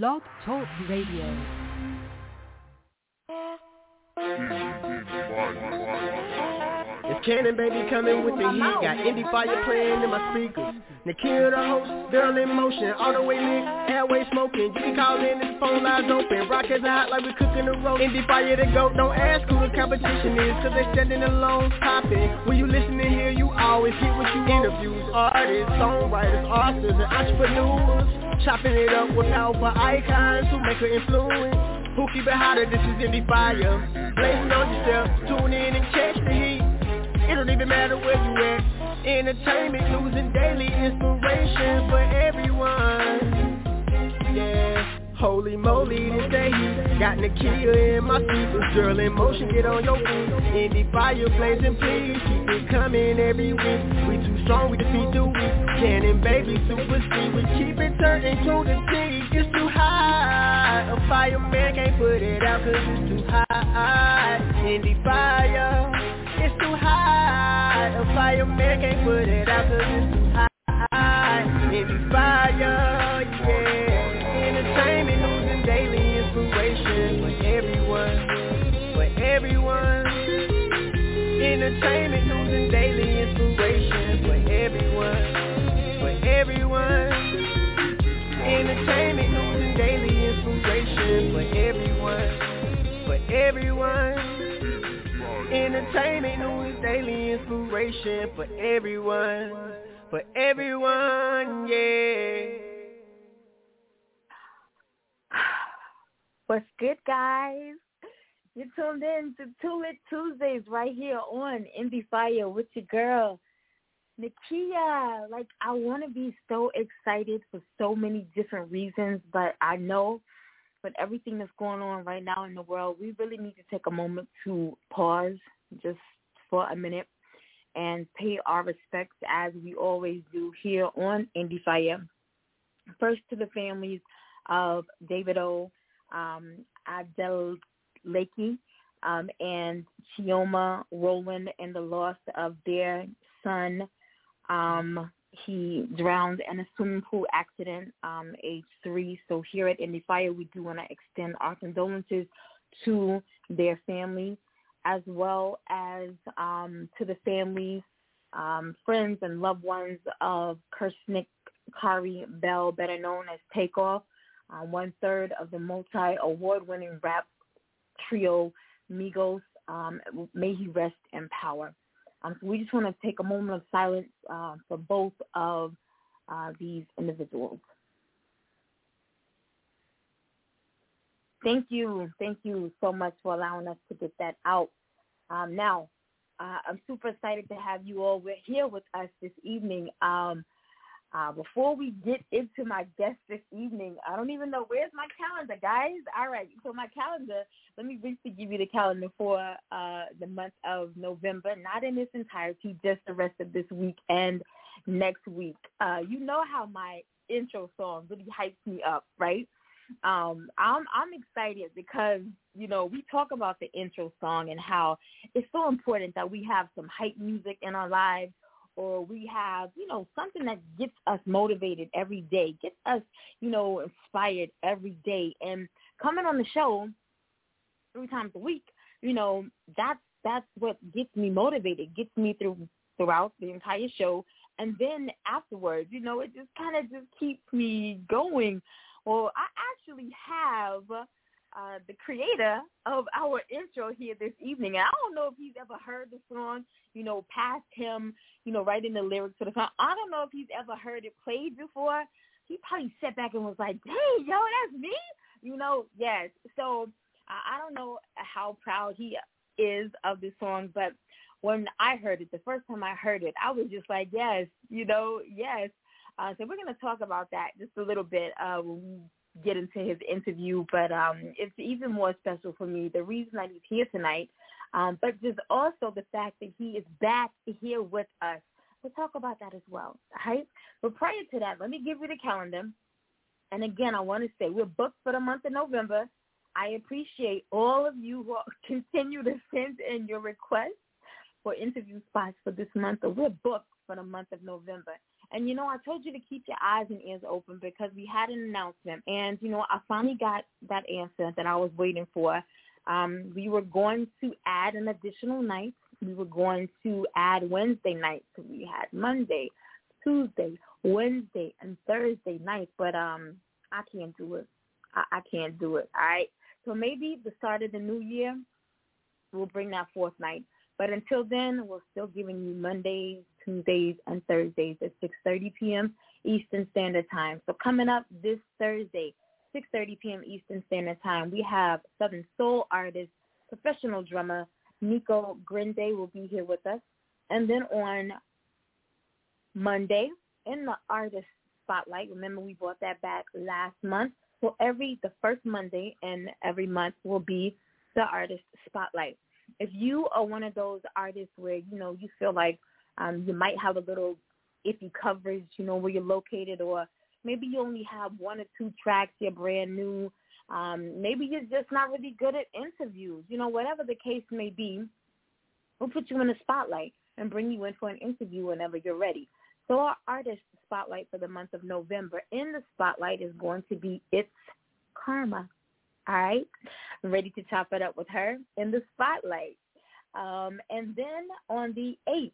Blog Talk Radio. It's Cannon Baby coming with the heat. Got Indie Fire playing in my speakers. Nikia the host, girl in motion, all the way lit, airway smoking. You can call in, this phone lines open. Rockets are hot like we cooking the roast. Indie Fire to go, don't ask who the competition is, cause they standing alone popping. When you listen to hear, you always get what you interviews. Artists, songwriters, authors, and entrepreneurs. Chopping it up with powerful icons who make an influence. Who keep it hotter, this is Indie Fire. Blazing on yourself, tune in and catch the heat. It don't even matter where you at. Entertainment, losing daily inspiration for everyone. Holy moly, this day Got Nikia in my speakers Girl in motion, get on your feet. Indie fire blazing, please Keep it coming every week. We too strong, we defeat the weak. Cannon baby, super speed. We keep it turning to the sea It's too high. A fireman can't put it out Cause it's too high. Indie fire It's too high. A fireman can't put it out Cause it's too Entertainment, news, daily inspiration for everyone, for everyone, yeah. What's good, guys? You're tuned in to Two Lit Tuesdays right here on Indie Fire with your girl, Nikia. Like, I want to be so excited for so many different reasons, but I know with everything that's going on right now in the world, we really need to take a moment to pause just for a minute and pay our respects as we always do here on Indie Fire. First to the families of David O um, Adel Lakey um, and Chioma Rowland and the loss of their son. Um, he drowned in a swimming pool accident, um, age three. So here at Indie Fire, we do want to extend our condolences to their families as well as um, to the families, um, friends, and loved ones of Kirsnick Khari Ball, better known as Takeoff, uh, one third of the multi-award-winning rap trio Migos. Um, may he rest in power. Um, so we just want to take a moment of silence uh, for both of uh, these individuals. Thank you. Thank you so much for allowing us to get that out. Um, now, uh, I'm super excited to have you all here with us this evening. Um, uh, before we get into my guest this evening, I don't even know where's my calendar, guys. All right, so my calendar. Let me briefly give you the calendar for uh, the month of November, not in its entirety, just the rest of this week and next week. Uh, you know how my intro song really hypes me up, right? Um, I'm I'm excited because you know we talk about the intro song and how it's so important that we have some hype music in our lives or we have, you know, something that gets us motivated every day, gets us, you know, inspired every day. And coming on the show three times a week, you know, that's that's what gets me motivated, gets me through throughout the entire show. And then afterwards, you know, it just kind of just keeps me going. Well, I actually have uh, the creator of our intro here this evening. And I don't know if he's ever heard the song, you know, past him, you know, writing the lyrics to the song. I don't know if he's ever heard it played before. He probably sat back and was like, hey, yo, that's me? You know, yes. So I don't know how proud he is of this song, but when I heard it, the first time I heard it, I was just like, yes, you know, yes. Uh, so we're going to talk about that just a little bit uh, when we get into his interview, but um, it's even more special for me. The reason that he's here tonight, um, but just also the fact that he is back here with us. We'll talk about that as well, right? But prior to that, let me give you the calendar. And again, I want to say we're booked for the month of November. I appreciate all of you who continue to send in your requests for interview spots for this month. We're booked for the month of November. And you know, I told you to keep your eyes and ears open because we had an announcement, and you know, I finally got that answer that I was waiting for. Um, we were going to add an additional night. We were going to add Wednesday nights. So we had Monday, Tuesday, Wednesday, and Thursday nights, but um, I can't do it. I, I can't do it. All right. So maybe the start of the new year, we'll bring that fourth night. But until then, we're still giving you Mondays, Tuesdays, and Thursdays at 6.30 p.m. Eastern Standard Time. So coming up this Thursday, 6.30 p.m. Eastern Standard Time, we have Southern Soul artist, professional drummer, Nico Grinde will be here with us. And then on Monday, in the artist spotlight, remember we brought that back last month. So every, the first Monday and every month will be the artist spotlight. If you are one of those artists where, you know, you feel like um, you might have a little iffy coverage, you know, where you're located or maybe you only have one or two tracks, you're brand new. Um, maybe you're just not really good at interviews. You know, whatever the case may be, we'll put you in the spotlight and bring you in for an interview whenever you're ready. So our artist spotlight for the month of November in the spotlight is going to be It's Karma. All right. Ready to chop it up with her in the spotlight. Um, and then on the 8th,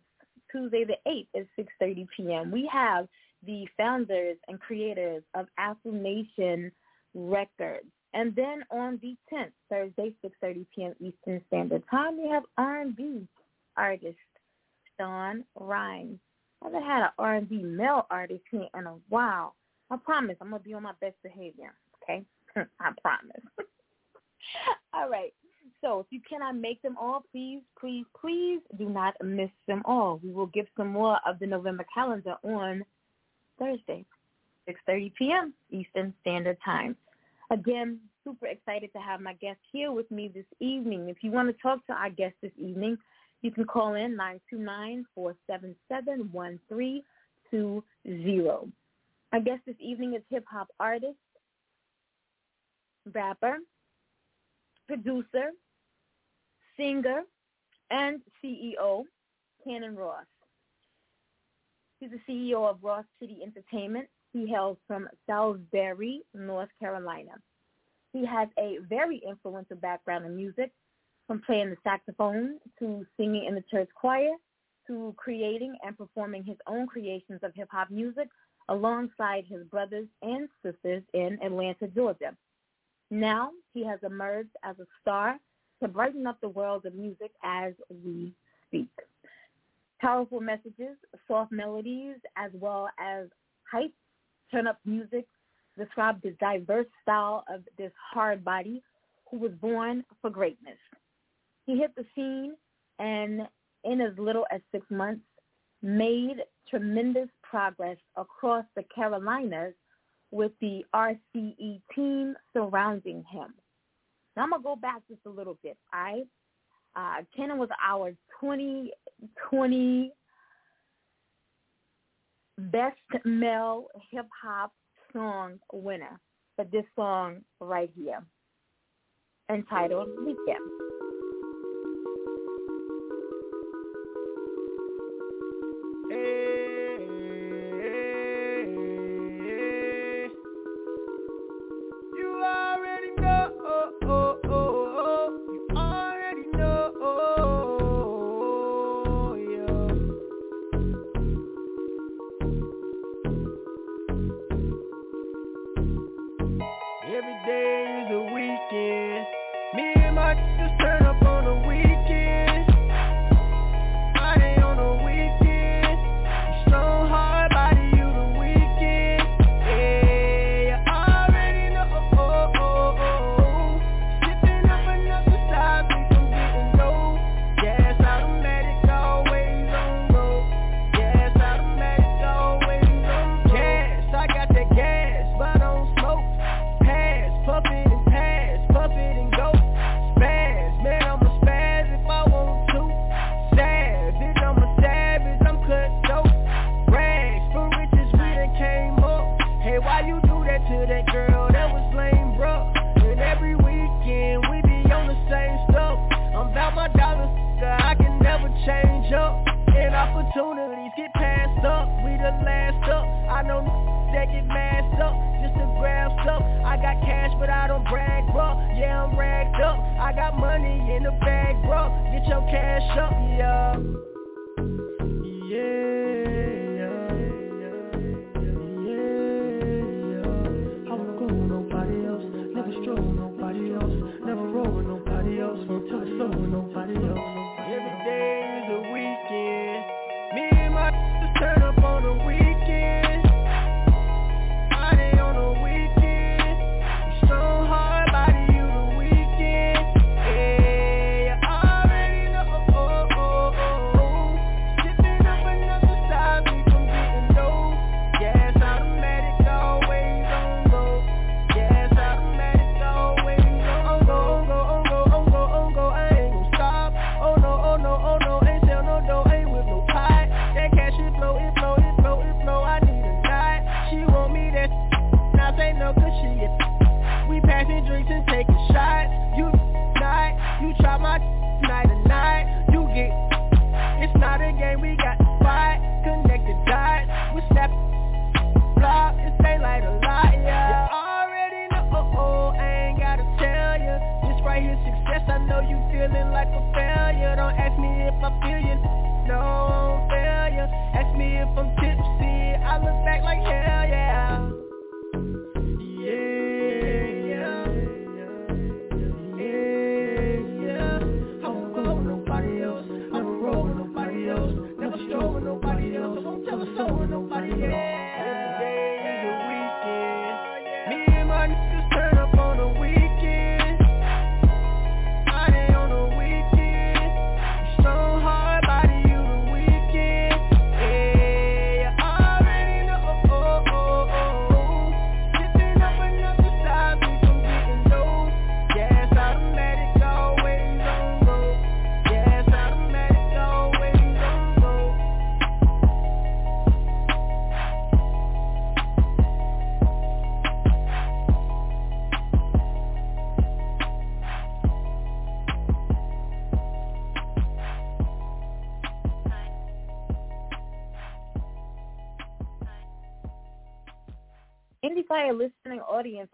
Tuesday the 8th at 6.30 p.m., we have the founders and creators of Affirmation Records. And then on the 10th, Thursday, 6.30 p.m. Eastern Standard Time, we have R&B artist Sean Rhymes. I haven't had an R&B male artist here in a while. I promise I'm going to be on my best behavior, okay? I promise. all right. So if you cannot make them all, please, please, please do not miss them all. We will give some more of the November calendar on Thursday, 6.30 p.m. Eastern Standard Time. Again, super excited to have my guest here with me this evening. If you want to talk to our guest this evening, you can call in 929-477-1320. Our guest this evening is hip-hop artist, rapper, producer, singer, and CEO, Cannon Ross. He's the CEO of Ross City Entertainment. He hails from Salisbury, North Carolina. He has a very influential background in music, from playing the saxophone to singing in the church choir to creating and performing his own creations of hip-hop music alongside his brothers and sisters in Atlanta, Georgia. Now he has emerged as a star to brighten up the world of music as we speak. Powerful messages, soft melodies, as well as hype, turn-up music describe the diverse style of this hard body who was born for greatness. He hit the scene and in as little as six months made tremendous progress across the Carolinas with the RCE team surrounding him. Now I'm to go back just a little bit, all right? Uh, Cannon was our 2020 Best Male Hip Hop Song winner for this song right here, entitled Weekend. up. I got money in the bag, bro. Get your cash up, yeah. Listening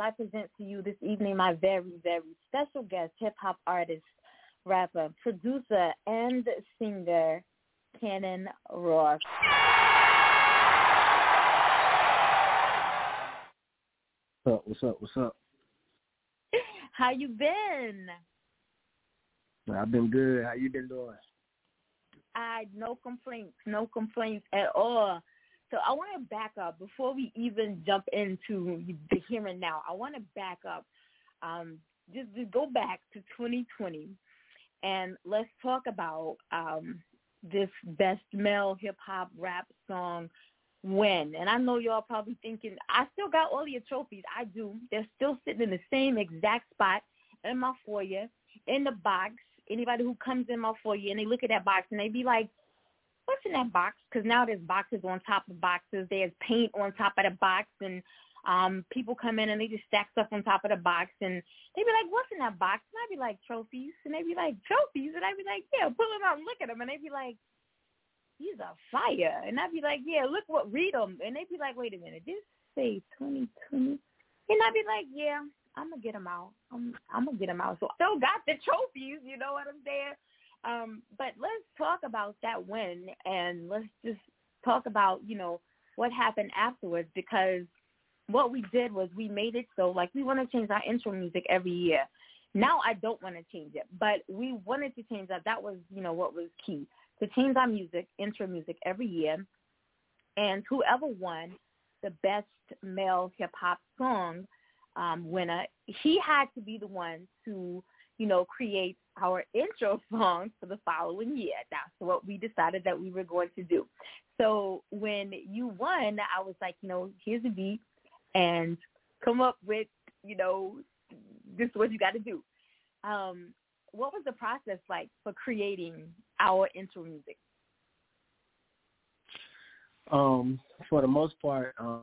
I present to you this evening my very, very special guest, hip hop artist, rapper, producer, and singer, Cannon Ross. What's up? What's up? What's up? How you been? I've been good. How you been doing? I no complaints, no complaints at all. So I want to back up before we even jump into the here and now. I want to back up, um, just, just go back to 2020, and let's talk about um, this best male hip hop rap song. When and I know y'all probably thinking I still got all your trophies. I do. They're still sitting in the same exact spot in my foyer in the box. Anybody who comes in my foyer and they look at that box and they be like, what's in that box? Because now there's boxes on top of boxes. There's paint on top of the box, and um people come in and they just stack stuff on top of the box, and they be like, "What's in that box?" And I'd be like, "Trophies," and they'd be like, "Trophies," and I'd be like, "Yeah, pull them out and look at them," and they'd be like, "These are fire," and I'd be like, "Yeah, look what read them," and they'd be like, "Wait a minute, this say 2020," and I'd be like, "Yeah." I'm gonna get them out. I'm I'm gonna get them out. So I still got the trophies. You know what I'm saying? Um, but let's talk about that win and let's just talk about, you know, what happened afterwards because what we did was we made it so like we want to change our intro music every year. Now I don't want to change it, but we wanted to change that. That was, you know, what was key to change our music, intro music every year. And whoever won the best male hip hop song um, winner, he had to be the one to, you know, create our intro song for the following year. That's what we decided that we were going to do. So when you won, I was like, you know, here's a beat and come up with, you know, this is what you got to do. Um, what was the process like for creating our intro music? Um, for the most part, um,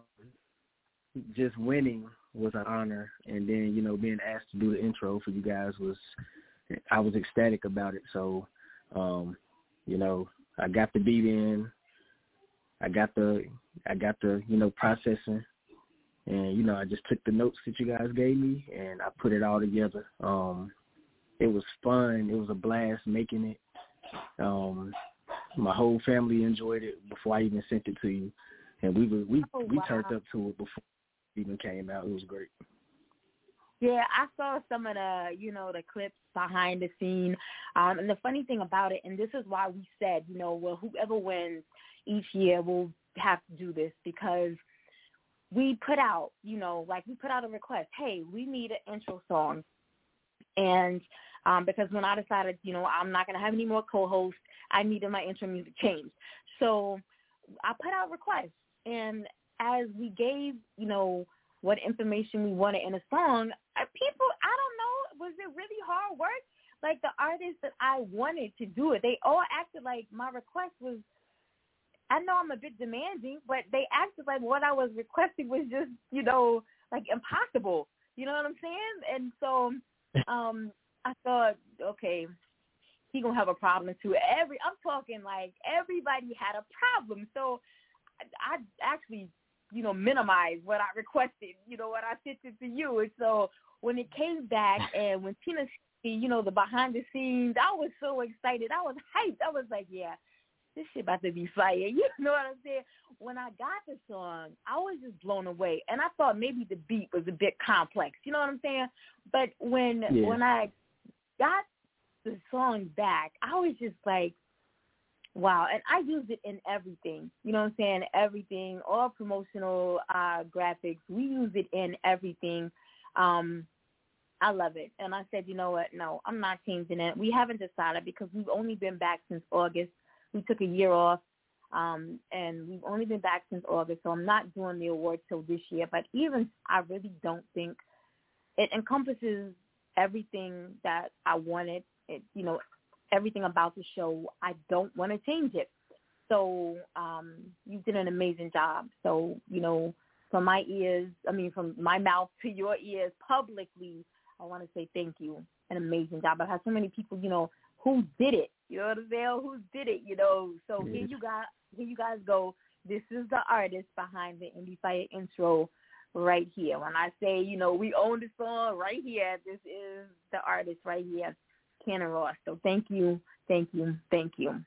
just winning was an honor, and then you know being asked to do the intro for you guys was I was ecstatic about it. So, um, you know, I got the beat in, I got the, I got the, you know, processing, and you know, I just took the notes that you guys gave me and I put it all together. Um, it was fun. It was a blast making it. Um, my whole family enjoyed it before I even sent it to you, and we were we oh, we wow. turned up to it before it even came out. It was great. Yeah, I saw some of the, you know, the clips behind the scene. Um, and the funny thing about it, and this is why we said, you know, well, whoever wins each year will have to do this because we put out, you know, like we put out a request, hey, we need an intro song. And um, because when I decided, you know, I'm not going to have any more co-hosts, I needed my intro music changed. So I put out requests. And as we gave, you know, what information we wanted in a song, uh, people, I don't know, was it really hard work? Like the artists that I wanted to do it, they all acted like my request was. I know I'm a bit demanding, but they acted like what I was requesting was just, you know, like impossible. You know what I'm saying? And so, um, I thought, okay, he gonna have a problem too. Every I'm talking like everybody had a problem. So I, I actually you know, minimize what I requested, you know, what I sent it to you. And so when it came back and when Tina, you know, the behind the scenes, I was so excited. I was hyped. I was like, yeah, this shit about to be fire. You know what I'm saying? When I got the song, I was just blown away. And I thought maybe the beat was a bit complex. You know what I'm saying? But when yeah. when I got the song back, I was just like, Wow, and I use it in everything. You know what I'm saying? Everything, all promotional uh graphics. We use it in everything. Um I love it. And I said, you know what? No, I'm not changing it. We haven't decided because we've only been back since August. We took a year off. Um, and we've only been back since August, so I'm not doing the award till this year. But even I really don't think it encompasses everything that I wanted. It, you know, everything about the show. I don't want to change it. So um, you did an amazing job. So you know, from my ears, I mean, from my mouth to your ears, publicly, I want to say thank you. An amazing job. I've had so many people, you know, who did it. You know what I'm saying? Who did it? You know. So here you got, here you guys go. This is the artist behind the Indie Fire intro right here. When I say, you know, we own the song right here, this is the artist right here. Cannon Ross. So thank you, thank you, thank you.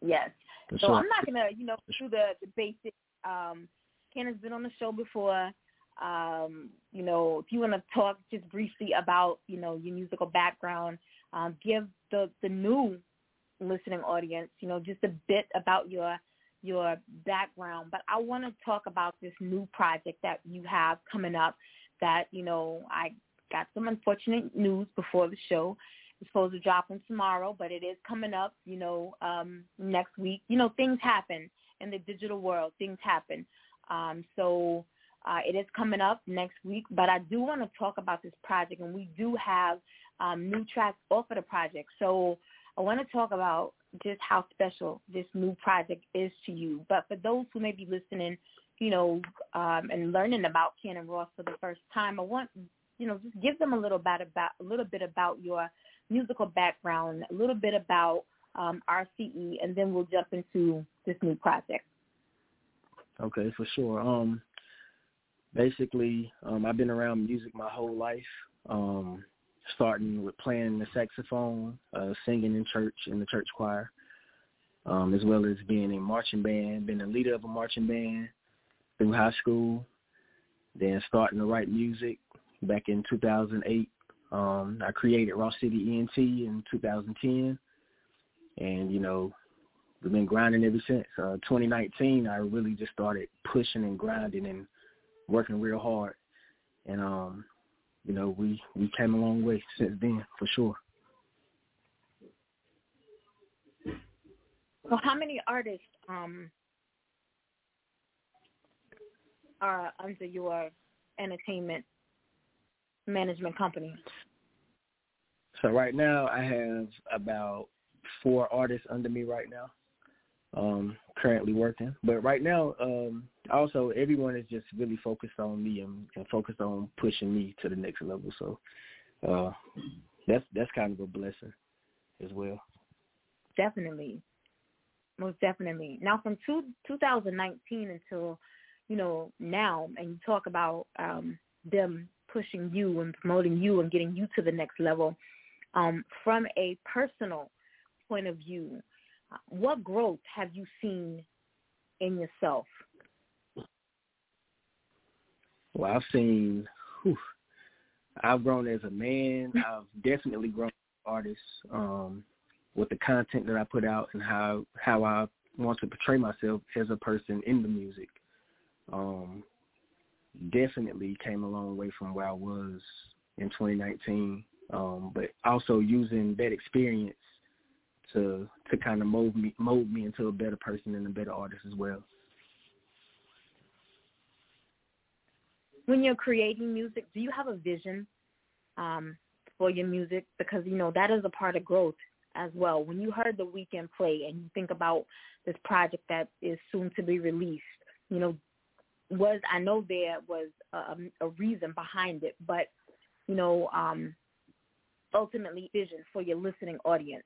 Yes. For so sure. I'm not gonna, you know, do the the basic. Um, Cannon's been on the show before. Um, you know, if you want to talk just briefly about, you know, your musical background, um, give the the new listening audience, you know, just a bit about your your background. But I want to talk about this new project that you have coming up. That you know, I got some unfortunate news before the show. Supposed to drop on tomorrow, but it is coming up, you know, um, next week. You know, things happen in the digital world. Things happen. Um, so uh, it is coming up next week, but I do want to talk about this project, and we do have um, new tracks off of the project. So I want to talk about just how special this new project is to you. But for those who may be listening, you know, um, and learning about Cannon Ross for the first time, I want, you know, just give them a little bit about a little bit about your musical background, a little bit about um, RCE, and then we'll jump into this new project. Okay, for sure. Um, basically, um, I've been around music my whole life. Um, starting with playing the saxophone, uh, singing in church in the church choir, um, as well as being in marching band, being the leader of a marching band through high school, then starting to write music back in 2008 um, I created Ross City ENT in 2010, and you know we've been grinding ever since. Uh, 2019, I really just started pushing and grinding and working real hard, and um, you know we we came a long way since then for sure. So, how many artists um, are under your entertainment management company? So right now I have about four artists under me right now. Um, currently working. But right now, um, also everyone is just really focused on me and, and focused on pushing me to the next level. So uh that's that's kind of a blessing as well. Definitely. Most definitely. Now from two, 2019 until, you know, now and you talk about um them pushing you and promoting you and getting you to the next level. Um, from a personal point of view, what growth have you seen in yourself? Well, I've seen, whew, I've grown as a man. I've definitely grown as an artist um, with the content that I put out and how how I want to portray myself as a person in the music. Um, definitely came a long way from where I was in 2019. Um, but also using that experience to to kind of mold me mold me into a better person and a better artist as well. When you're creating music, do you have a vision um, for your music? Because you know that is a part of growth as well. When you heard the weekend play and you think about this project that is soon to be released, you know, was I know there was a, a reason behind it, but you know, um, ultimately vision for your listening audience.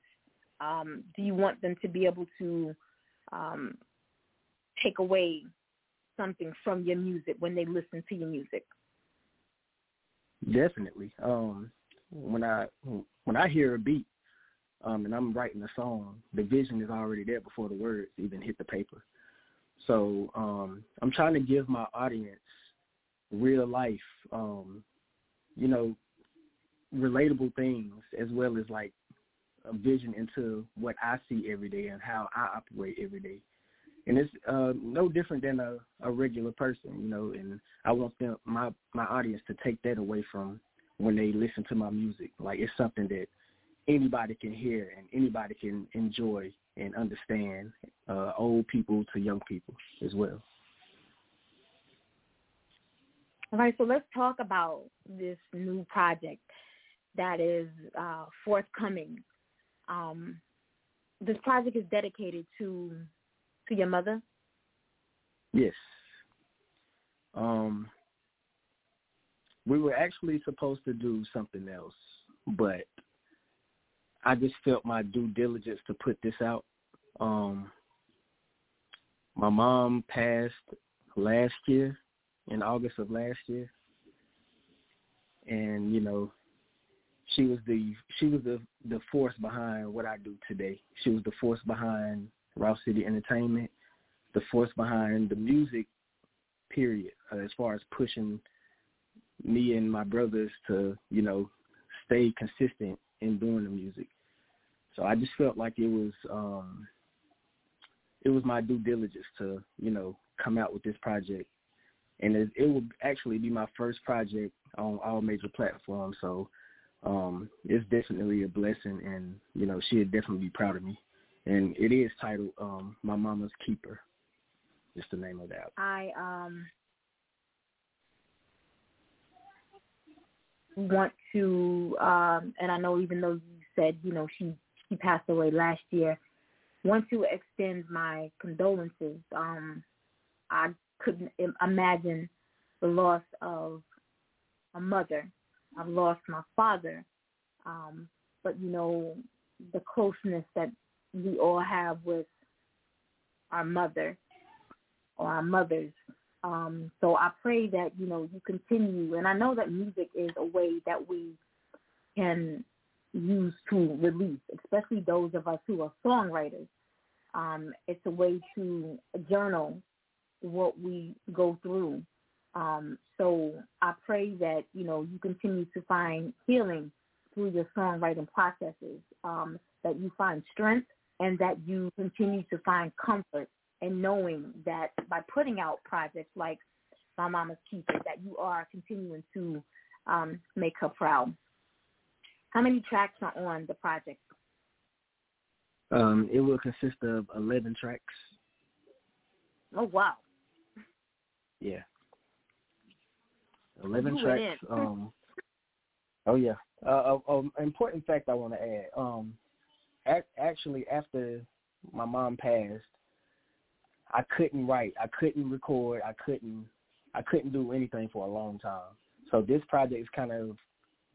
Um, do you want them to be able to um, take away something from your music when they listen to your music? Definitely. Um, when I when I hear a beat um, and I'm writing a song, the vision is already there before the words even hit the paper. So um, I'm trying to give my audience real life, um, you know, relatable things as well as like a vision into what I see every day and how I operate every day. And it's uh, no different than a, a regular person, you know. And I want them, my my audience, to take that away from when they listen to my music. Like it's something that anybody can hear and anybody can enjoy and understand, uh, old people to young people as well. All right, so let's talk about this new project that is uh, forthcoming. Um, this project is dedicated to to your mother. Yes. Um, we were actually supposed to do something else, but I just felt my due diligence to put this out. Um, my mom passed last year, in August of last year, and you know, she was the she was the the force behind what I do today. She was the force behind Ross City Entertainment, the force behind the music. Period. Uh, as far as pushing me and my brothers to you know stay consistent in doing the music. So I just felt like it was um it was my due diligence to, you know, come out with this project. And it, it will actually be my first project on all major platforms. So um it's definitely a blessing and, you know, she'd definitely be proud of me. And it is titled um My Mama's Keeper. Just the name of that. I um want to um and I know even though you said, you know, she she passed away last year. Want to extend my condolences. Um, I couldn't imagine the loss of a mother. I've lost my father, um, but you know the closeness that we all have with our mother or our mothers. Um, so I pray that you know you continue, and I know that music is a way that we can use to release, especially those of us who are songwriters. Um, it's a way to journal what we go through. Um, so I pray that you know you continue to find healing through your songwriting processes, um, that you find strength, and that you continue to find comfort in knowing that by putting out projects like My Mama's Keeper, that you are continuing to um, make her proud. How many tracks are on the project? Um, it will consist of 11 tracks. Oh, wow. Yeah. 11 you tracks. Um, oh, yeah. Uh, uh, um, important fact I want to add. Um, ac- actually, after my mom passed, I couldn't write. I couldn't record. I couldn't. I couldn't do anything for a long time. So this project is kind of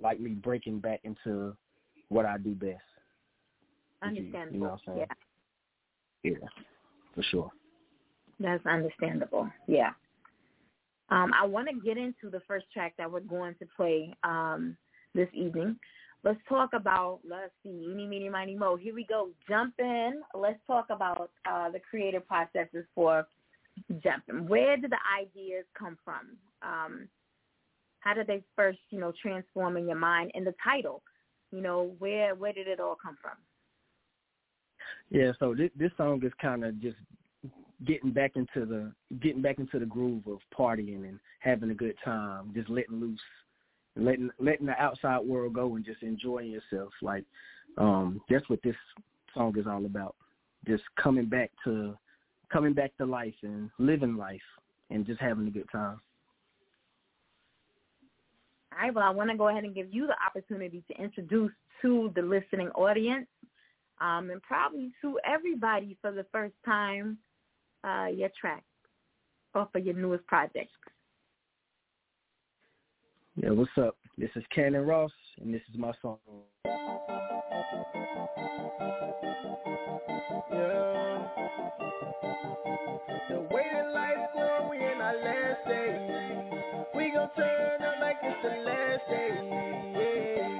like me breaking back into what I do best. Understandable. You, you know what I'm saying? Yeah. Yeah, for sure. That's understandable. Yeah. Um, I want to get into the first track that we're going to play um, this evening. Let's talk about let's see, eeny, meeny, miny, mo. Here we go. Jump in. Let's talk about uh, the creative processes for jumping. Where did the ideas come from? Um, how did they first, you know, transform in your mind? And the title, you know, where where did it all come from? Yeah, so this, this song is kind of just getting back into the getting back into the groove of partying and having a good time, just letting loose, letting letting the outside world go and just enjoying yourself. Like um that's what this song is all about. Just coming back to coming back to life and living life and just having a good time. All right, well, I want to go ahead and give you the opportunity to introduce to the listening audience um, and probably to everybody for the first time uh, your track or for your newest project. Yeah, what's up? This is Cannon Ross, and this is my song. Yeah. The way that life's going, we in our last days. We gon' turn up like it's the last day. Yeah.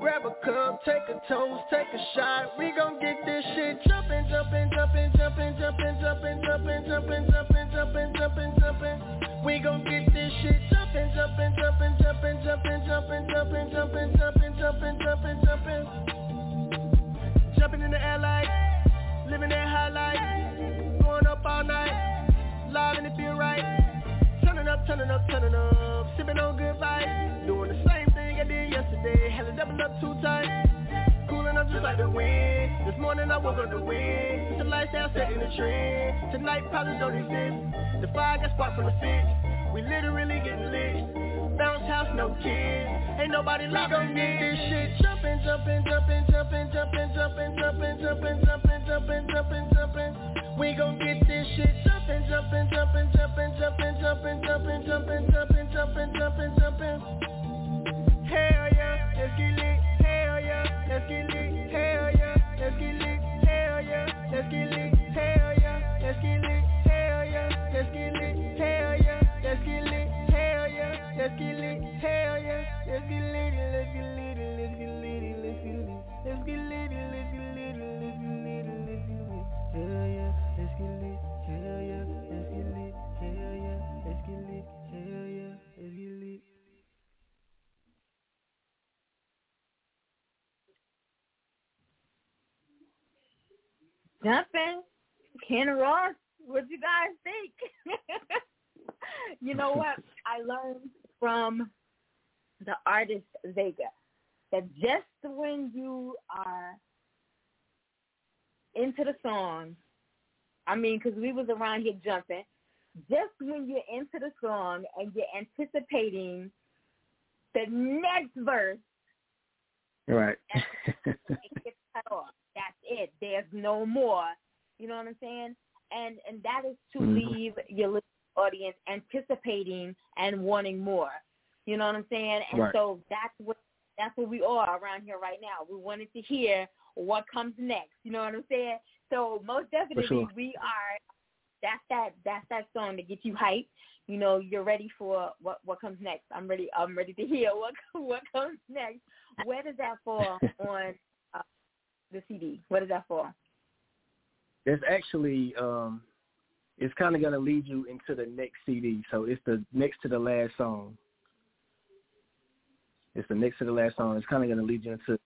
Grab a cup, take a toast, take a shot. We gon' get this shit jumpin', jumpin', jumpin', jumpin', jumpin', jumpin', jumpin', jumpin', jumpin', jumpin', jumpin', jumpin'. We gon' get this shit jumpin', jumpin', jumpin', jumpin', jumpin', jumpin', jumpin', jumpin', jumpin', jumpin', jumpin', jumpin'. Jumping in the air like living that high life, going up all night, live and it feel right. Turning up, turning up, turning up, sipping on good vibes, doing the same thing I did yesterday. Had to double up two times. Just like the wind. This morning I woke up to win. It's a lifestyle setting the trend. Tonight probably don't exist. The fire got sparked from the six. We literally getting lit. Bounce house, no kids. Ain't nobody we gon' get this shit jumpin', jumpin', jumpin', jumpin', jumpin', jumpin', jumpin', jumpin', jumpin', jumpin', jumpin', jumpin'. We gon' get this shit jumpin', jumpin', jumpin', jumpin', jumpin', jumpin', jumpin', jumpin', jumpin', jumpin', jumpin', jumpin'. Hell yeah, let's get lit. Jumping, Cannon Ross, what do you guys think? you know what? I learned from the artist Vega that just when you are into the song, I mean, because we was around here jumping, just when you're into the song and you're anticipating the next verse, Right. it gets cut off. That's it. There's no more. You know what I'm saying? And and that is to Mhm. leave your audience anticipating and wanting more. You know what I'm saying? And Right. so that's what that's what we are around here right now. We wanted to hear what comes next. You know what I'm saying? So most definitely sure. we are that's that that's that song to get you hyped. You know, you're ready for what what comes next. I'm ready I'm ready to hear what what comes next. Where does that fall on the CD? What is that for? it's actually um it's kind of going to lead you into the next CD. So it's the next to the last song. It's the next to the last song. It's kind of going to lead you into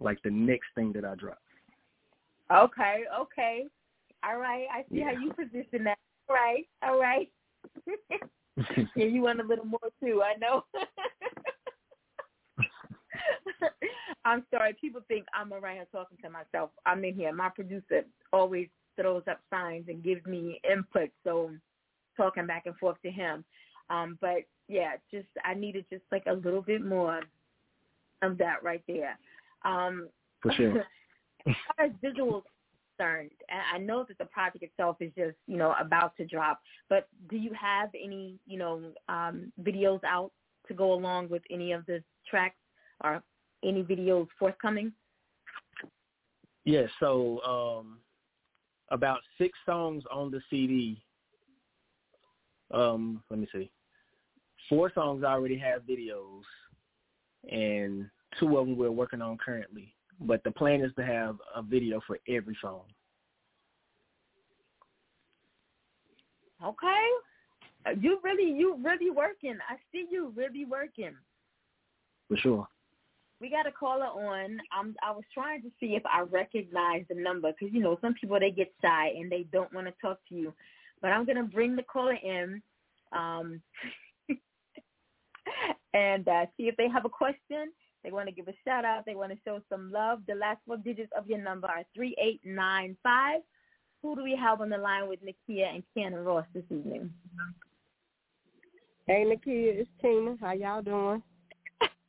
like the next thing that I drop. Okay, okay. All right. I see how you position that. All right, all right. yeah, you want a little more too, I know. I'm sorry. People think I'm around here talking to myself. I'm in here. My producer always throws up signs and gives me input, so talking back and forth to him. Um, but yeah, just I needed just like a little bit more of that right there. Um, For sure. as far as visuals concerned, I know that the project itself is just, you know, about to drop, but do you have any, you know, um, videos out to go along with any of the tracks or any videos forthcoming? Yeah, so um about six songs on the CD. Um, let me see. Four songs already have videos, and two of them we're working on currently. But the plan is to have a video for every song. Okay. You really, you really working. I see you really working. For sure. We got a caller on. I'm, I was trying to see if I recognize the number because you know some people they get shy and they don't want to talk to you. But I'm gonna bring the caller in, um, and uh, see if they have a question. They want to give a shout out. They want to show some love. The last four digits of your number are three eight nine five. Who do we have on the line with Nikia and Cannon Ross this evening? Hey, Nikia, it's Tina. How y'all doing?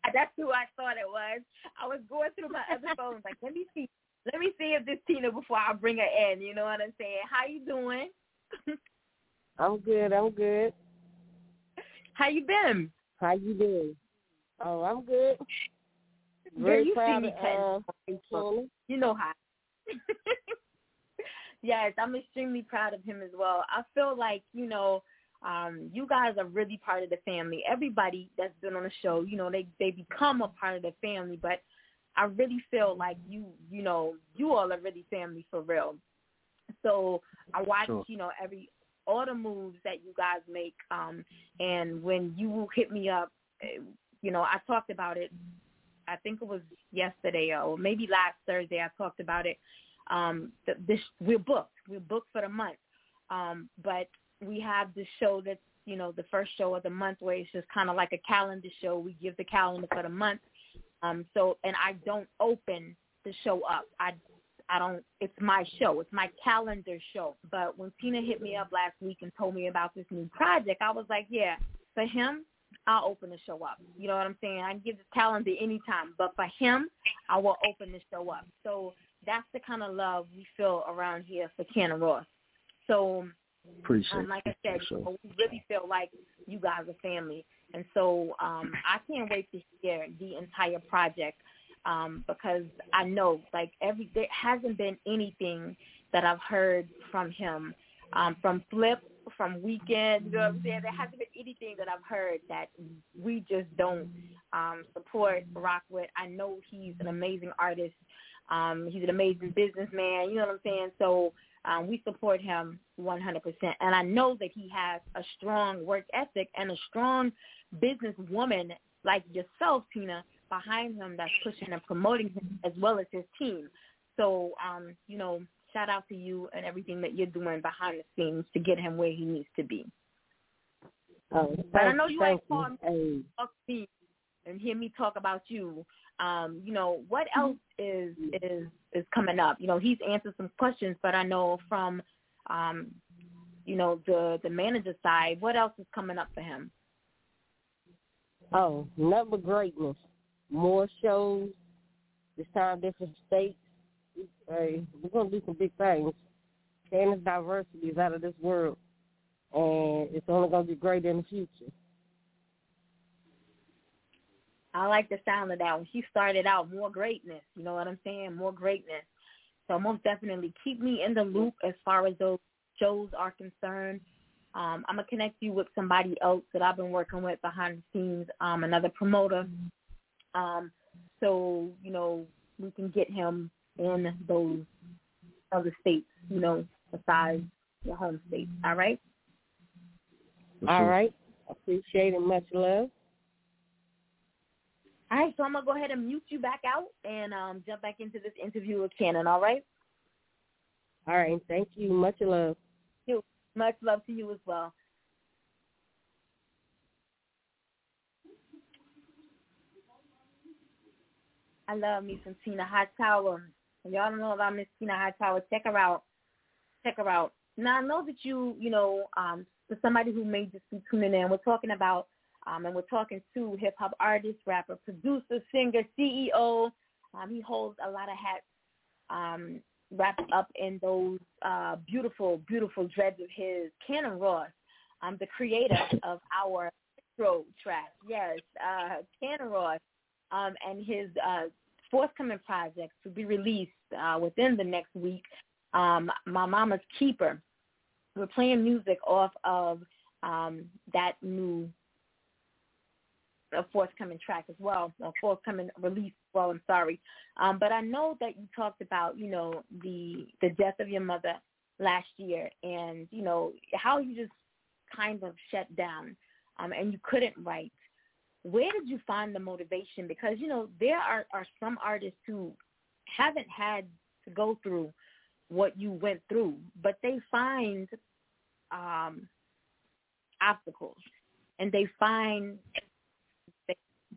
That's who I thought it was. I was going through my other phones, like, let me see, let me see if this Tina before I bring her in. You know what I'm saying? How you doing? I'm good. I'm good. How you been? How you doing? Oh, I'm good. Very Girl, proud you of uh, You know how. yes, I'm extremely proud of him as well. I feel like you know um, you guys are really part of the family. Everybody that's been on the show, you know, they they become a part of the family. But I really feel like you, you know, you all are really family for real. So I watch, Sure. you know, every all the moves that you guys make. Um, and when you hit me up, eh, you know, I talked about it. I think it was yesterday or maybe last Thursday. I talked about it. Um, this we're booked. We're booked for the month. Um, but we have the show that's you know the first show of the month where it's just kind of like a calendar show. We give the calendar for the month. Um, so and I don't open the show up. I I don't. It's my show. It's my calendar show. But when Tina hit me up last week and told me about this new project, I was like, yeah, for him, I'll open the show up. You know what I'm saying? I can give the calendar anytime, but for him, I will open the show up. So that's the kind of love we feel around here for Ken Ross. So Appreciate um, like I said, you know, we really feel like you guys are family. And so um, I can't wait to hear the entire project um, because I know like every there hasn't been anything that I've heard from him, um, from Flip, from Weekend. You know what I'm saying? There hasn't been anything that I've heard that we just don't um, support, rock with. I know he's an amazing artist. Um, he's an amazing businessman. You know what I'm saying? So um, we support him 100%. And I know that he has a strong work ethic and a strong businesswoman like yourself, Tina, behind him that's pushing and promoting him as well as his team. So, um, you know, shout out to you and everything that you're doing behind the scenes to get him where he needs to be. Oh, But I know you ain't called Hey, talk to me and hear me talk about you. Um, you know, what else is is is coming up? You know, he's answered some questions, but I know from um, you know, the the manager side, what else is coming up for him? oh, nothing but greatness. More shows. This time, different states. Hey, we're gonna do some big things. Candace diversity is out of this world, and it's only gonna be great in the future. I like the sound of that. When she started out, more greatness. You know what I'm saying? More greatness. So most definitely keep me in the loop as far as those shows are concerned. Um, I'm gonna connect you with somebody else that I've been working with behind the scenes, um, another promoter. Um, so you know we can get him in those other states. You know, besides your home state. All right. For All sure. right, appreciate it. Much love. All right, so I'm gonna go ahead and mute you back out and um, jump back into this interview with Cannon. All right. All right, thank you. Much love. You. Much love to you as well. I love me some Tina Hightower. If y'all don't know about Miss Tina Hightower, check her out. Check her out. Now I know that you, you know, um, for somebody who may just be tuning in, we're talking about, um, and we're talking to hip hop artist, rapper, producer, singer, CEO. Um, he holds a lot of hats. Um, wrapped up in those uh, beautiful, beautiful dreads of his, Cannon Ross, um, the creator of our intro track. Yes, uh, Cannon Ross, um, and his uh, forthcoming projects to be released uh, within the next week. Um, My Mama's Keeper. We're playing music off of um, that new a forthcoming track as well, a forthcoming release. Well, I'm sorry, um, but I know that you talked about you know the the death of your mother last year, and you know how you just kind of shut down, um, and you couldn't write. Where did you find the motivation? Because you know there are are some artists who haven't had to go through what you went through, but they find um, obstacles and they find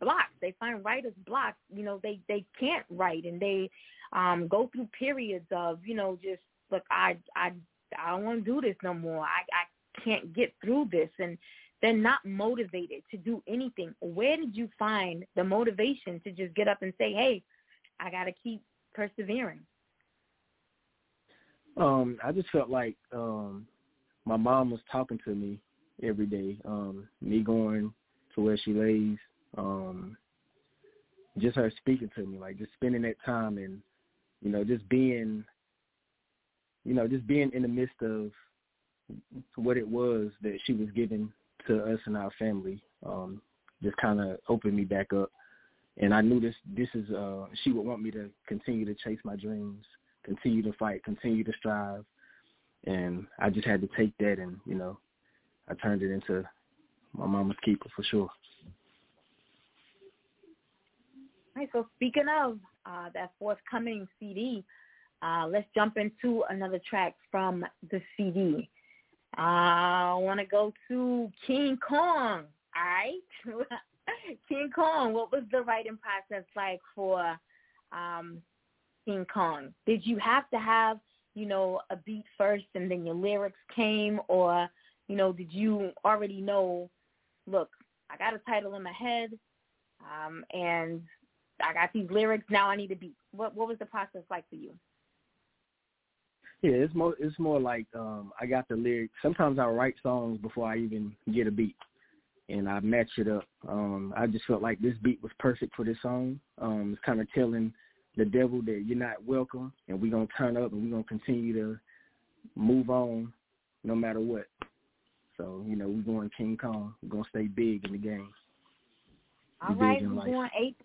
blocks. They find writers blocks. You know, they they can't write and they um, go through periods of you know just look, I I I don't want to do this no more. I I can't get through this and they're not motivated to do anything. Where did you find the motivation to just get up and say, "Hey, I got to keep persevering"? Um, I just felt like um my mom was talking to me every day. Um, me going to where she lays, um, just her speaking to me, like just spending that time and, you know, just being, you know, just being in the midst of what it was that she was giving to us and our family, um, just kind of opened me back up. And I knew this, this is, uh, she would want me to continue to chase my dreams, continue to fight, continue to strive. And I just had to take that and, you know, I turned it into my mama's keeper for sure. Right, so speaking of uh, that forthcoming CD, uh, let's jump into another track from the CD. Uh, I want to go to King Kong. All right, King Kong. What was the writing process like for um, King Kong? Did you have to have you know a beat first and then your lyrics came, or you know did you already know? Look, I got a title in my head, um, and I got these lyrics. Now I need to beat. What what was the process like for you? Yeah, it's more it's more like um I got the lyrics. Sometimes I write songs before I even get a beat, and I match it up. Um I just felt like this beat was perfect for this song. Um It's kind of telling the devil that you're not welcome, and we're gonna turn up and we're gonna continue to move on, no matter what. So you know we're going King Kong. We're gonna stay big in the game. All right, we're going eight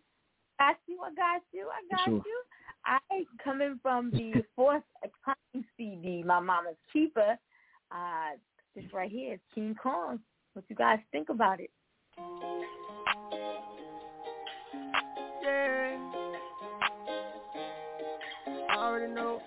got you. I got you. I got sure. you. I coming from the fourth time CD, my mama's keeper. Uh, this right here is King Kong. What you guys think about it? Yeah. I already know.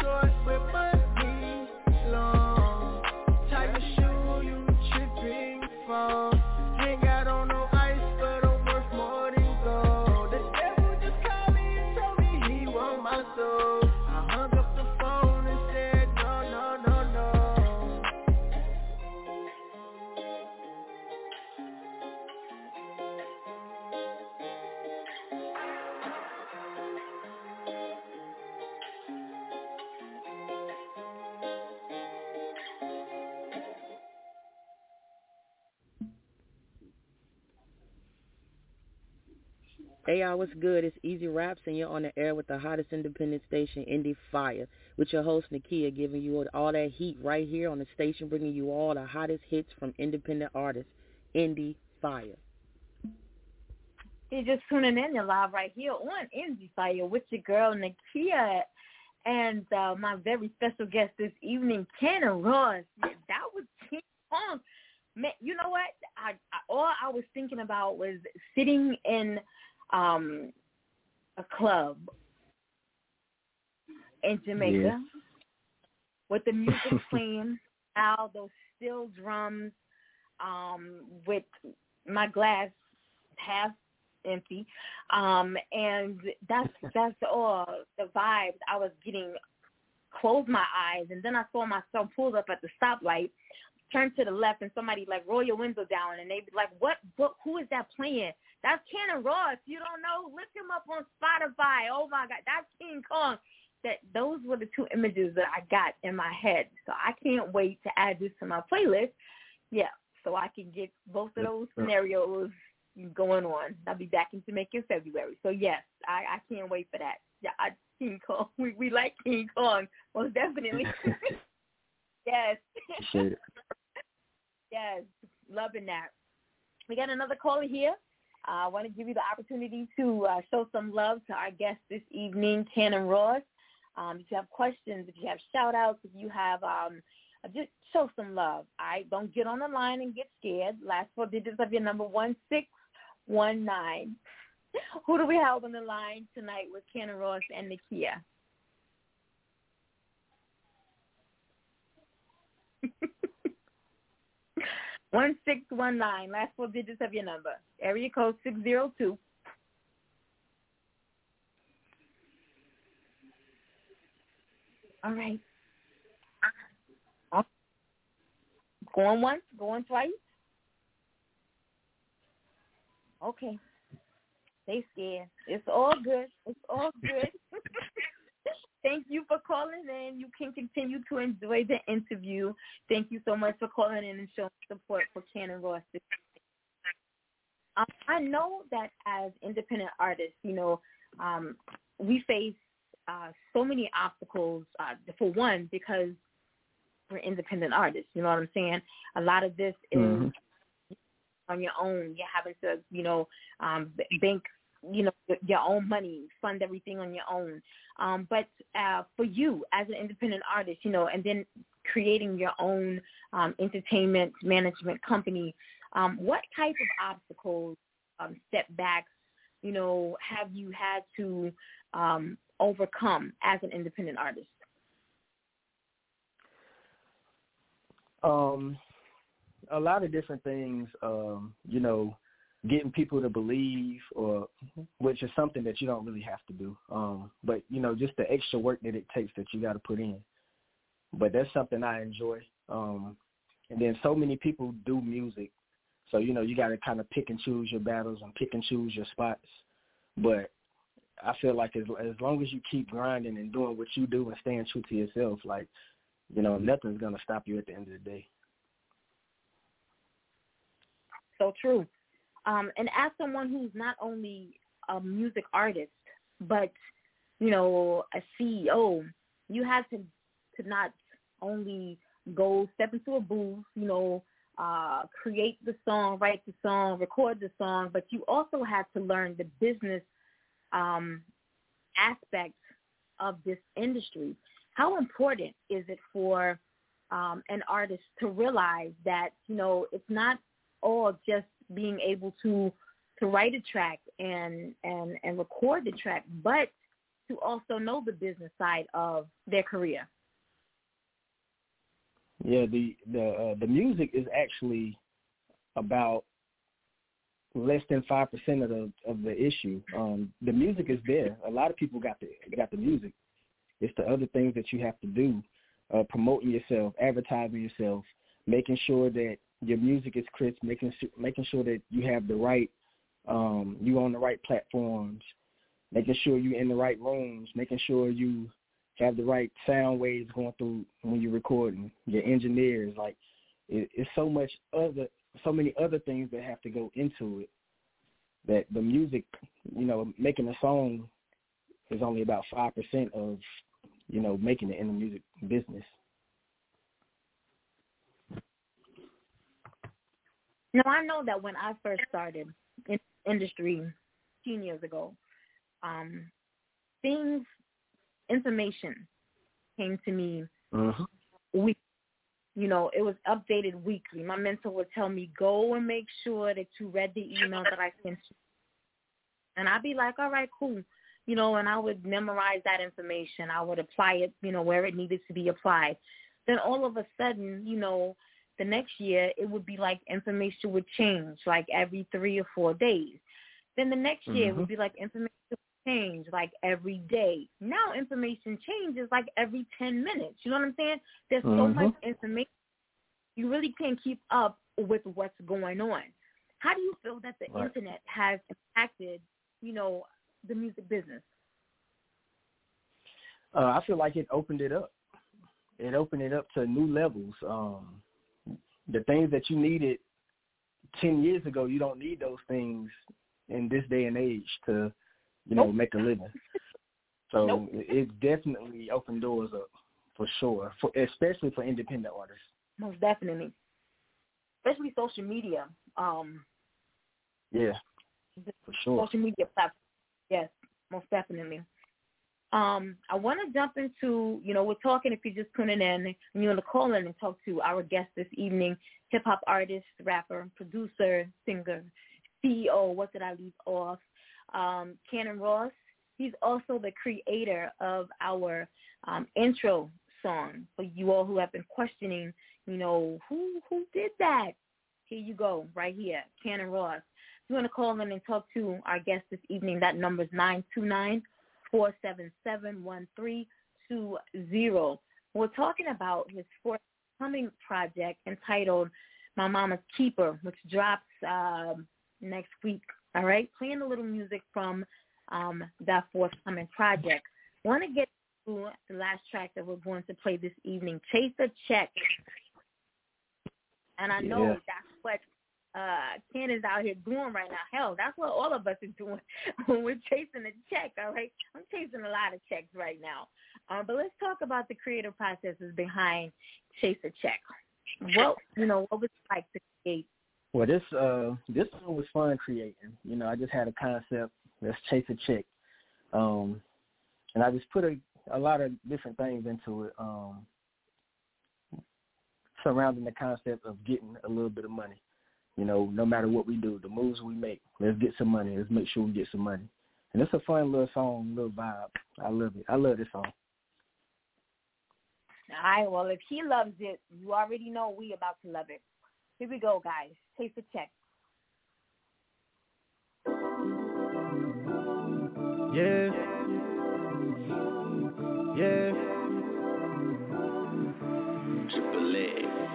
short Hey y'all, what's good? It's Easy Raps and you're on the air with the hottest independent station, Indie Fire, with your host Nikia giving you all that heat right here on the station, bringing you all the hottest hits from independent artists, Indie Fire. You're just tuning in. You're live right here on Indie Fire with your girl Nikia and uh, my very special guest this evening, Cannon Ross. That was King Kong. Man, you know what? I, I all I was thinking about was sitting in um a club in Jamaica Yeah. with the music playing, out those steel drums, um, with my glass half empty. Um, and that's that's all the vibes I was getting closed my eyes and then I saw myself pulled up at the stoplight, turned to the left and somebody like roll your window down and they'd be like, What what who is that playing? That's Cannon Ross. If You don't know? Look him up on Spotify. Oh my God, that's King Kong. That those were the two images that I got in my head. So I can't wait to add this to my playlist. Yeah, so I can get both of those scenarios going on. I'll be back in Jamaica in February. So yes, I, I can't wait for that. Yeah, I, King Kong. We we like King Kong most definitely. yes. Yes, loving that. We got another caller here. I want to give you the opportunity to uh, show some love to our guest this evening, Cannon Ross. Um, if you have questions, if you have shout outs, if you have um, uh, just show some love. All right, don't get on the line and get scared. Last four digits of your number one six one nine. Who do we have on the line tonight with Cannon Ross and Nikia? One six one nine. Last four digits of your number. Area code six zero two. All right. Going once, going twice. Okay. They scared. It's all good. It's all good. Thank you for calling in. You can continue to enjoy the interview. Thank you so much for calling in and showing support for Cannon Ross. Um, I know that as independent artists, you know, um, we face uh, so many obstacles. Uh, for one, because we're independent artists. You know what I'm saying? A lot of this is Mhm. on your own. You're having to, you know, um, bank, you know, your own money, fund everything on your own. Um, but uh, for you as an independent artist, you know, and then creating your own um, entertainment management company, um, what type of obstacles, um, setbacks, you know, have you had to um, overcome as an independent artist? Um, a lot of different things. Um, you know, getting people to believe, or which is something that you don't really have to do. Um, but you know, just the extra work that it takes that you got to put in. But that's something I enjoy. Um, and then so many people do music, so you know you got to kind of pick and choose your battles and pick and choose your spots. But I feel like as as long as you keep grinding and doing what you do and staying true to yourself, like you know, nothing's gonna stop you at the end of the day. so true. Um, and as someone who's not only a music artist, but you know, a CEO, you have to to not only go step into a booth, you know, uh, create the song, write the song, record the song, but you also have to learn the business um, aspect of this industry. How important is it for um, an artist to realize that you know it's not all just being able to to write a track and and and record the track, but to also know the business side of their career. Yeah, the the uh, the music is actually about less than five percent of the of the issue. Um, the music is there. A lot of people got the got the music. It's the other things that you have to do, uh, promoting yourself, advertising yourself, making sure that your music is crisp, making making sure that you have the right, um, you on the right platforms, making sure you're in the right rooms, making sure you have the right sound waves going through when you're recording. Your engineers, like it, it's so much other, so many other things that have to go into it. That the music, you know, making a song is only about five percent of, you know, making it in the music business. Now I know that when I first started in industry 10 years ago, um, things, information came to me uh-huh. week. You know, it was updated weekly. My mentor would tell me, go and make sure that you read the email that I sent you. And I'd be like, all right, cool. You know, and I would memorize that information. I would apply it, you know, where it needed to be applied. Then all of a sudden, you know, the next year it would be like information would change like every three or four days. Then the next year mm-hmm. it would be like information would change like every day. Now information changes like every 10 minutes. You know what I'm saying? There's mm-hmm. so much information. You really can't keep up with what's going on. How do you feel that the right. internet has impacted, you know, the music business? Uh, I feel like it opened it up. It opened it up to new levels. Um, the things that you needed 10 years ago, you don't need those things in this day and age to, you know, nope. make a living. So nope. it definitely opened doors up for sure, for especially for independent artists. Most definitely, especially social media. Um, yeah, for sure. Social media platforms. Yes, most definitely. Um, I want to jump into, you know, we're talking if you're just tuning in and you want to call in and talk to our guest this evening, hip hop artist, rapper, producer, singer, CEO. What did I leave off? Um, Cannon Ross. He's also the creator of our um, intro song for you all who have been questioning, you know, who who did that? Here you go, right here, Cannon Ross. If you want to call in and talk to our guest this evening, that number is nine two nine four seven seven one three two zero. We're talking about his forthcoming project entitled My Mama's Keeper, which drops um, next week. All right, playing a little music from um, that forthcoming project. Want to get to the last track that we're going to play this evening, Chase a Check. And I know yeah. that's what uh Ken is out here doing right now. Hell, that's what all of us are doing when we're chasing a check, all right? I'm chasing a lot of checks right now. Um, but let's talk about the creative processes behind Chase a Check. What you know, what was it like to create? Well this uh this one was fun creating. You know, I just had a concept, let's chase a check. Um and I just put a a lot of different things into it, um surrounding the concept of getting a little bit of money. You know, no matter what we do, the moves we make, let's get some money. Let's make sure we get some money. And it's a fun little song, little vibe. I love it. I love this song. All right. Well, if he loves it, you already know we about to love it. Here we go, guys. Take the check. Yeah.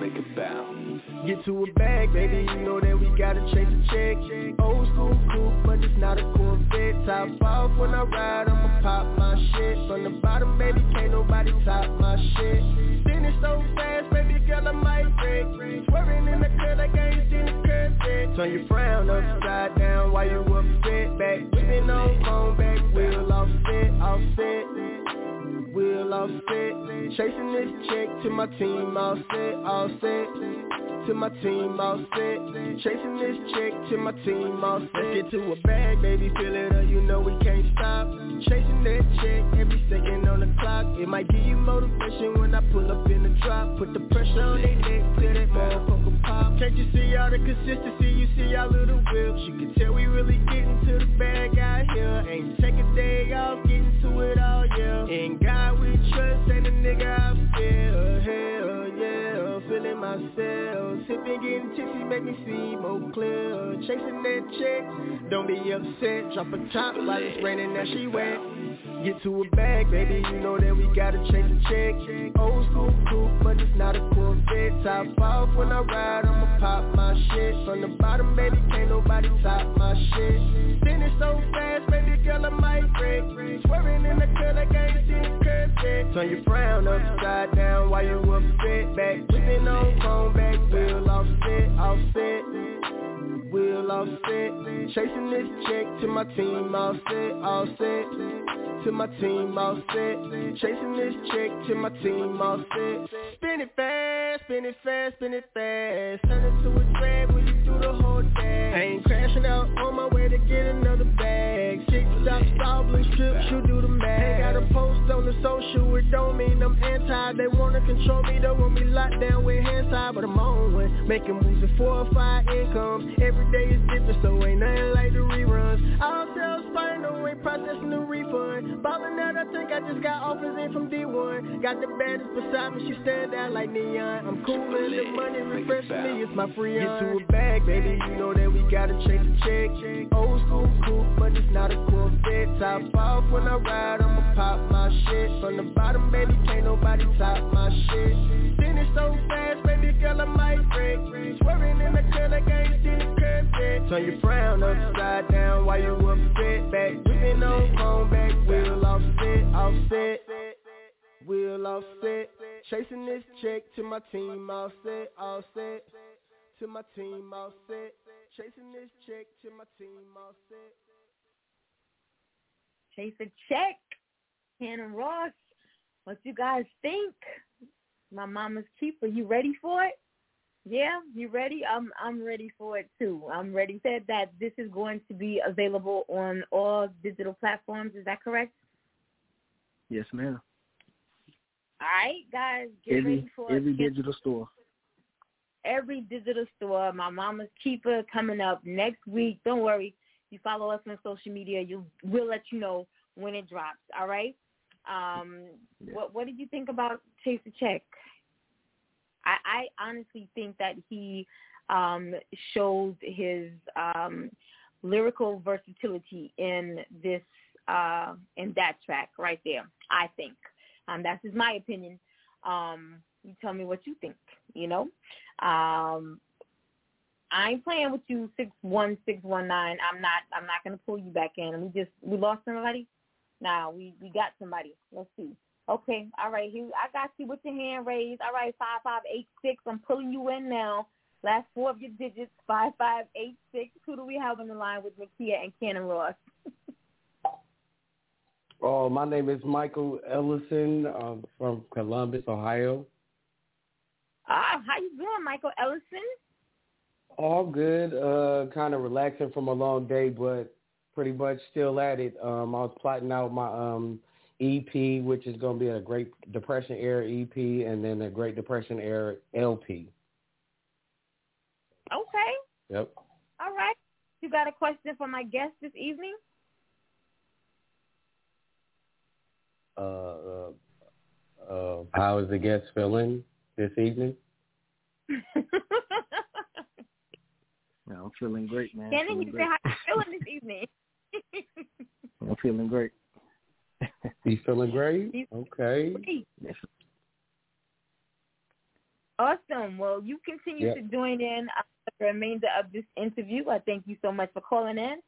A, make it bounce. Get to a bag, baby, you know that we gotta chase a check. Old school coupe, but it's not a Corvette. Top off when I ride, I'ma pop my shit. From the bottom, baby, can't nobody top my shit. Finish so fast, baby girl, I might break. Swerving in the club like I ain't seen the curve yet Turn your frown upside down while you upset Back, whipping on phone, back wheel offset, offset Wheel offset Chasing this check to my team, all set, all set to my team all set. Chasing this chick to my team all set. Let's get to a bag, baby, fill it up, you know we can't stop. Chasing that check every second on the clock. It might give you motivation when I pull up in the drop. Put the pressure on they neck till that motherfucker pop. Can't you see all the consistency, you see all the whips You can tell we really getting to the bag out here. Ain't take a day off, getting to it all, yeah. In God we trust, ain't a nigga I hell yeah feeling myself. Sipping, getting tipsy, make me see more clear. Chasing that check, don't be upset. Drop a top while it's raining, now she wet. Get to a bag, baby, you know that we gotta chase a check. Old school coupe, but it's not a Corvette. Top off when I ride, I'ma pop my shit. From the bottom, baby, can't nobody top my shit. Spinning so fast, baby girl, I might break. Swerving in the cut, can't see the curve yet. Turn your frown upside down while you upset. Back whipping on chrome, back wheel offset, offset. Wheel offset. Chasing this check to my team, all set, all set to my team all set. Chasing this check to my team all set. Spin it fast, spin it fast, spin it fast. Turn it to a drag when you do the whole. I ain't crashing out on my way to get another bag. Stop, blue strips, you do the math. Ain't got a post on the social, it don't mean I'm anti. They wanna control me, they want me locked down with hands tied, but I'm on one. Making moves in four or five incomes. Every day is different, so ain't nothing like the reruns. I'll tell Spider, no ain't processing the refund. Ballin' out, I think I just got offers in from D1 Got the baddest beside me, she stand out like neon I'm cool and the money refreshing me, it's my free Get to a bag, baby, you know that we gotta chase a check Old school cool, but it's not a Corvette Top off when I ride, I'ma pop my shit From the bottom, baby, can't nobody top my shit Finish so fast, baby girl, I might break Swerving in the cut, I can't see the yet Turn your frown upside down while you upset Back, whipping on chrome, back, Wheel offset, offset. Wheel offset. Chasing this check to my team offset, offset. To my team offset. Chasing this check to my team offset. Chase a check. Cannon Ross. What you guys think? My mama's keeper. You ready for it? Yeah, you ready? I'm I'm ready for it too. I'm ready. Said that this is going to be available on all digital platforms. Is that correct? Yes, ma'am. All right, guys, get every, ready for every it. digital store. Every digital store. My mama's keeper coming up next week. Don't worry. You follow us on social media. You we'll let you know when it drops. All right. Um, yeah. what what did you think about Chase the Check? I, I honestly think that he um, shows his um, lyrical versatility in this uh, in that track right there. I think um, that's just my opinion. Um, you tell me what you think. You know, um, I ain't playing with you six one six one nine. I'm not. I'm not gonna pull you back in. We just we lost somebody. Now we we got somebody. Let's see. Okay, all right. Here, I got you with your hand raised. All right, five five eight six. I'm pulling you in now. Last four of your digits, five five eight six. Who do we have on the line with Nikia and Cannon Ross? oh, my name is Michael Ellison um, from Columbus, Ohio. Ah, how you doing, Michael Ellison? All good. Uh, kind of relaxing from a long day, but pretty much still at it. Um, I was plotting out my um EP, which is going to be a Great Depression era EP, and then a Great Depression era LP. Okay. Yep. All right. You got a question for my guest this evening? Uh, uh, uh how is the guest feeling this evening? no, I'm feeling great, man. Cannon, you say how you feeling this evening? I'm feeling great. He's feeling great? Okay. Awesome. Well, you continue yep. to join in uh, the remainder of this interview. I thank you so much for calling in.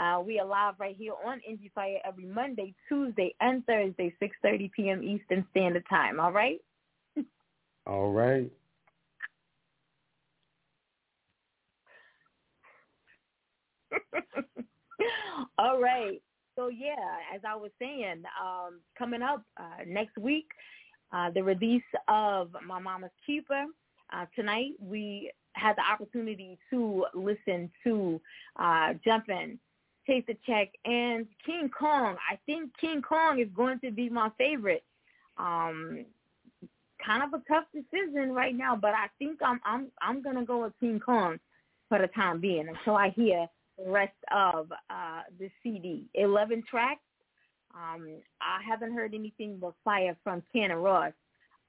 Uh, we are live right here on Indie Fire every Monday, Tuesday, and Thursday, 6.30 p.m. Eastern Standard Time. All right? All right. All right. So yeah, as I was saying, um, coming up uh, next week, uh, the release of My Mama's Keeper. Uh, tonight we had the opportunity to listen to uh, Jumpin', Chase the Check, and King Kong. I think King Kong is going to be my favorite. Um, kind of a tough decision right now, but I think I'm I'm I'm gonna go with King Kong for the time being until I hear rest of uh, the CD. 11 tracks. Um, I haven't heard anything but fire from Cannon Ross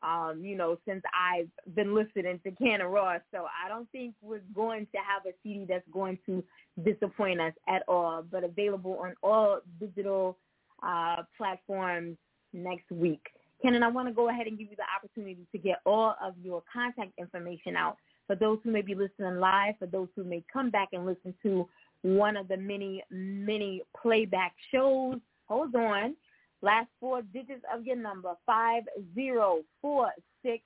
um, you know, since I've been listening to Cannon Ross. So I don't think we're going to have a CD that's going to disappoint us at all, but available on all digital uh, platforms next week. Cannon, I want to go ahead and give you the opportunity to get all of your contact information out for those who may be listening live, for those who may come back and listen to one of the many, many playback shows. Hold on. Last four digits of your number, 5046.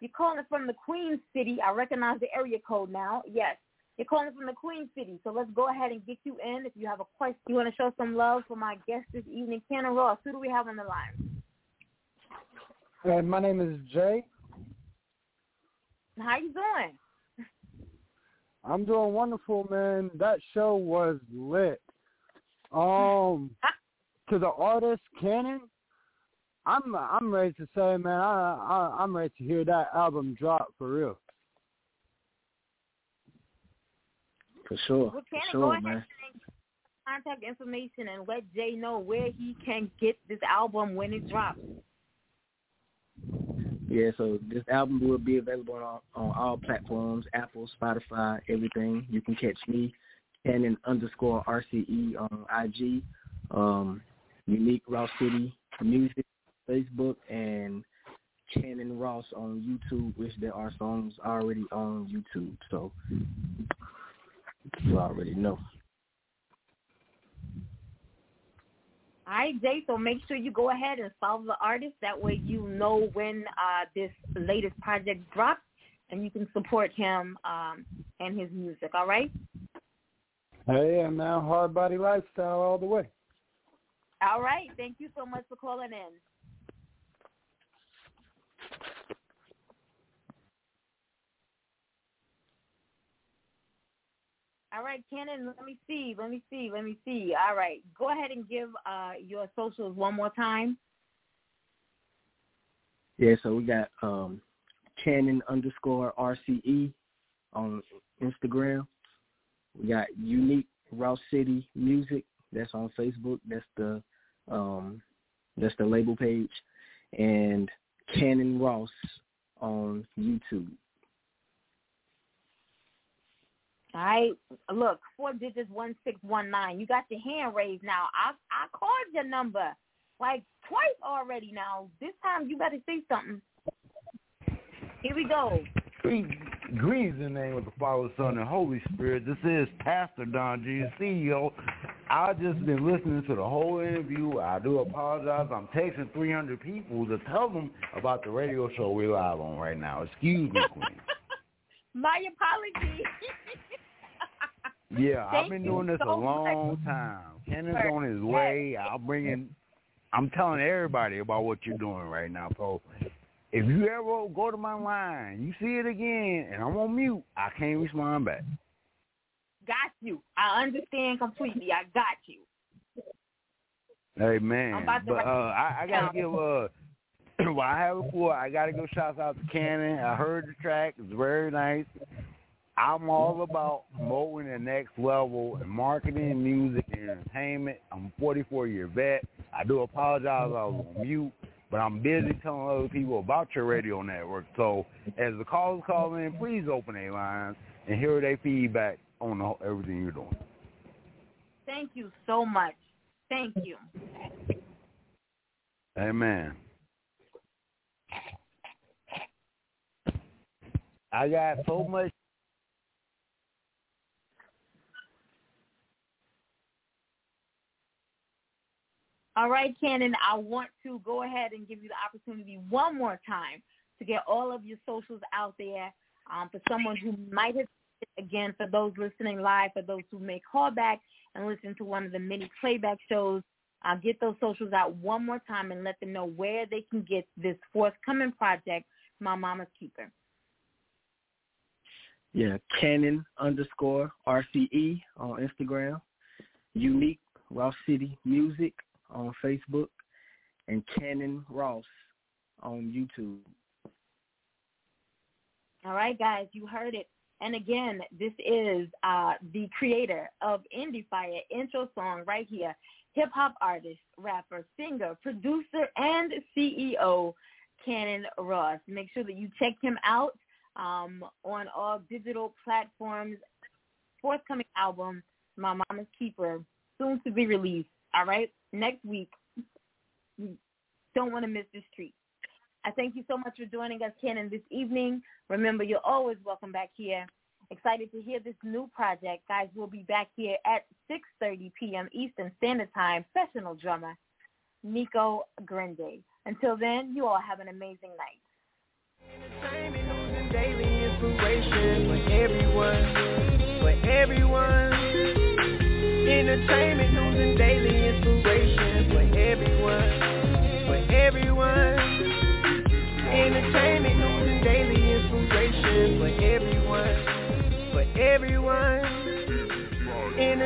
You're calling from the Queen City. I recognize the area code now. Yes, you're calling from the Queen City. So let's go ahead and get you in. If you have a question, you want to show some love for my guest this evening, Cannon Ross. Who do we have on the line? Hey, my name is Jay. How you doing? I'm doing wonderful, man. That show was lit. Um, to the artist Cannon, I'm I'm ready to say, man, I, I I'm ready to hear that album drop for real. For sure, well, for sure, man. Contact information and let Jay know where he can get this album when it drops. Yeah, so this album will be available on, on all platforms, Apple, Spotify, everything. You can catch me, Cannon underscore RCE on IG, um, Unique Ross City Music, Facebook, and Cannon Ross on YouTube, which there are songs already on YouTube. So you already know. All right, Jay. So make sure you go ahead and follow the artist. That way, you know when uh, this latest project drops, and you can support him um, and his music. All right. Hey, and now hard body lifestyle all the way. All right. Thank you so much for calling in. All right, Cannon, let me see. Let me see. Let me see. All right. Go ahead and give uh, your socials one more time. Yeah, so we got um, Cannon underscore RCE on Instagram. We got Unique Ross City Music. That's on Facebook. That's the um, that's the label page. And Cannon Ross on YouTube. All right. Look, four digits, one six one nine. You got your hand raised now. I I called your number like twice already. Now this time you better say something. Here we go. Greetings in the name of the Father, Son, and Holy Spirit. This is Pastor Don G, CEO. I've just been listening to the whole interview. I do apologize. I'm texting 300 people to tell them about the radio show we're live on right now. Excuse me, Queen. My apologies. Yeah, Thank I've been doing this so a long much. time. Kenneth's on his way. I'll bring in. I'm telling everybody about what you're doing right now, so if you ever go to my line, you see it again, and I'm on mute, I can't respond back. Got you. I understand completely. I got you. Hey man, I'm about to but uh, I, I gotta give uh, well I have before. I gotta go shouts out to Cannon. I heard the track; it's very nice. I'm all about promoting the next level and marketing, music, and entertainment. I'm a 44 year vet. I do apologize. I was on mute, but I'm busy telling other people about your radio network. So as the callers call in, please open their lines and hear their feedback on the, everything you're doing. Thank you so much. Thank you. Amen. I got so much All right, Cannon, I want to go ahead and give you the opportunity one more time to get all of your socials out there um, for someone who might have, again, for those listening live, for those who may call back and listen to one of the many playback shows, uh, get those socials out one more time and let them know where they can get this forthcoming project, My Mama's Keeper. Yeah, Cannon underscore RCE on Instagram. Unique Ross City Music on Facebook. And Cannon Ross on YouTube. All right, guys, you heard it. And again, this is uh, the creator of Indie Fire intro song right here, hip hop artist, rapper, singer, producer, and CEO Cannon Ross. Make sure that you check him out um, on all digital platforms. Forthcoming album, My Mama's Keeper, soon to be released. All right, next week. don't want to miss this treat. I thank you so much for joining us, Cannon, this evening. Remember, you're always welcome back here. Excited to hear this new project. Guys, we'll be back here at 6.30 p.m. Eastern Standard Time. Professional drummer, Nico Grande. Until then, you all have an amazing night.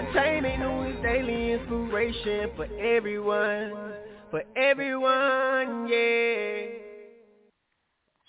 entertaining news, daily inspiration for everyone, for everyone, yeah.